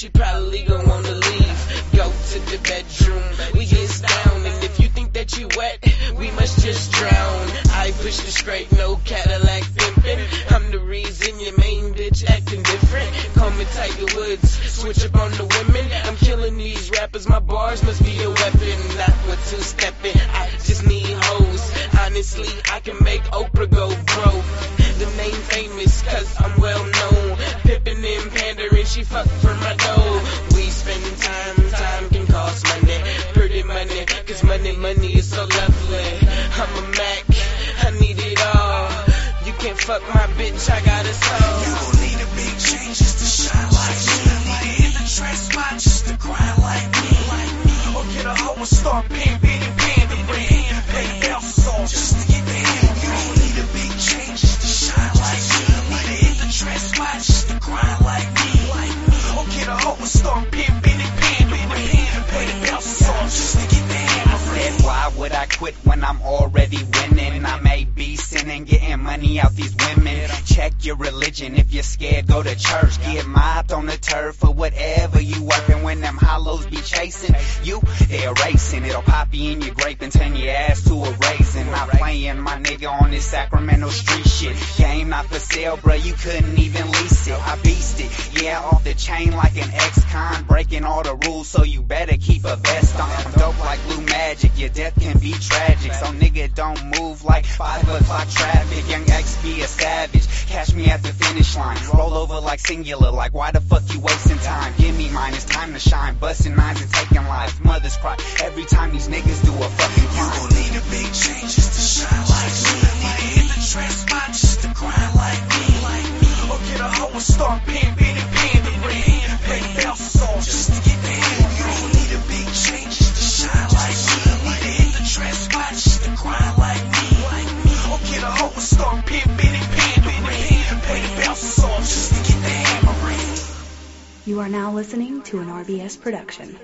she probably gon' wanna leave. Go to the bedroom, we get down, and if you think that you wet, we must just drown. I push the straight, no Cadillac pimpin'. I'm the reason your main bitch acting different. Call me Tiger Woods, switch up on the women. I'm killing these rappers, my bars must be a weapon. Not for two stepping, I just need hoes. Honestly, I can make Oprah go broke. The name famous, cause I'm well known. Pippin' and pandering, she fuck fuck my bitch, I got a soul. You gon' need a big change just to shine like me. Need to hit the trap spot just to grind like me. Or get a hoe and start pimping and pandering. Pay bounce off just to get paid. You gon' need a big change just to shine like me. Need to hit the trap spot just to grind like me. Or get a hoe and start pimping I quit when I'm already winning? I may be sinning, getting money out these women. Check your religion. If you're scared, go to church. Get mopped on the turf for whatever you working. When them hollows be chasing you, they're racing. It'll pop you in your grape and turn your ass to a raisin. Not playing my nigga on this Sacramento street shit. Game not for sale, bro. You couldn't even lease it. I beast it. Yeah, off the chain like an ex-con. Breaking all the rules, so you better keep a vest on. I'm dope like blue magic. Your death can be tragic. So nigga don't move like five o'clock traffic. Yung X be a savage. Catch me at the finish line. Roll over like singular. Like why the fuck you wasting time? Give me mine. It's time to shine. Busting nines and taking lives. Mothers cry every time these niggas do a fucking You crime. gon' need a big change just to shine like me. Need to hit the trap spot just to grind like me. Or get a hoe and start pimping are now listening to an RBS production.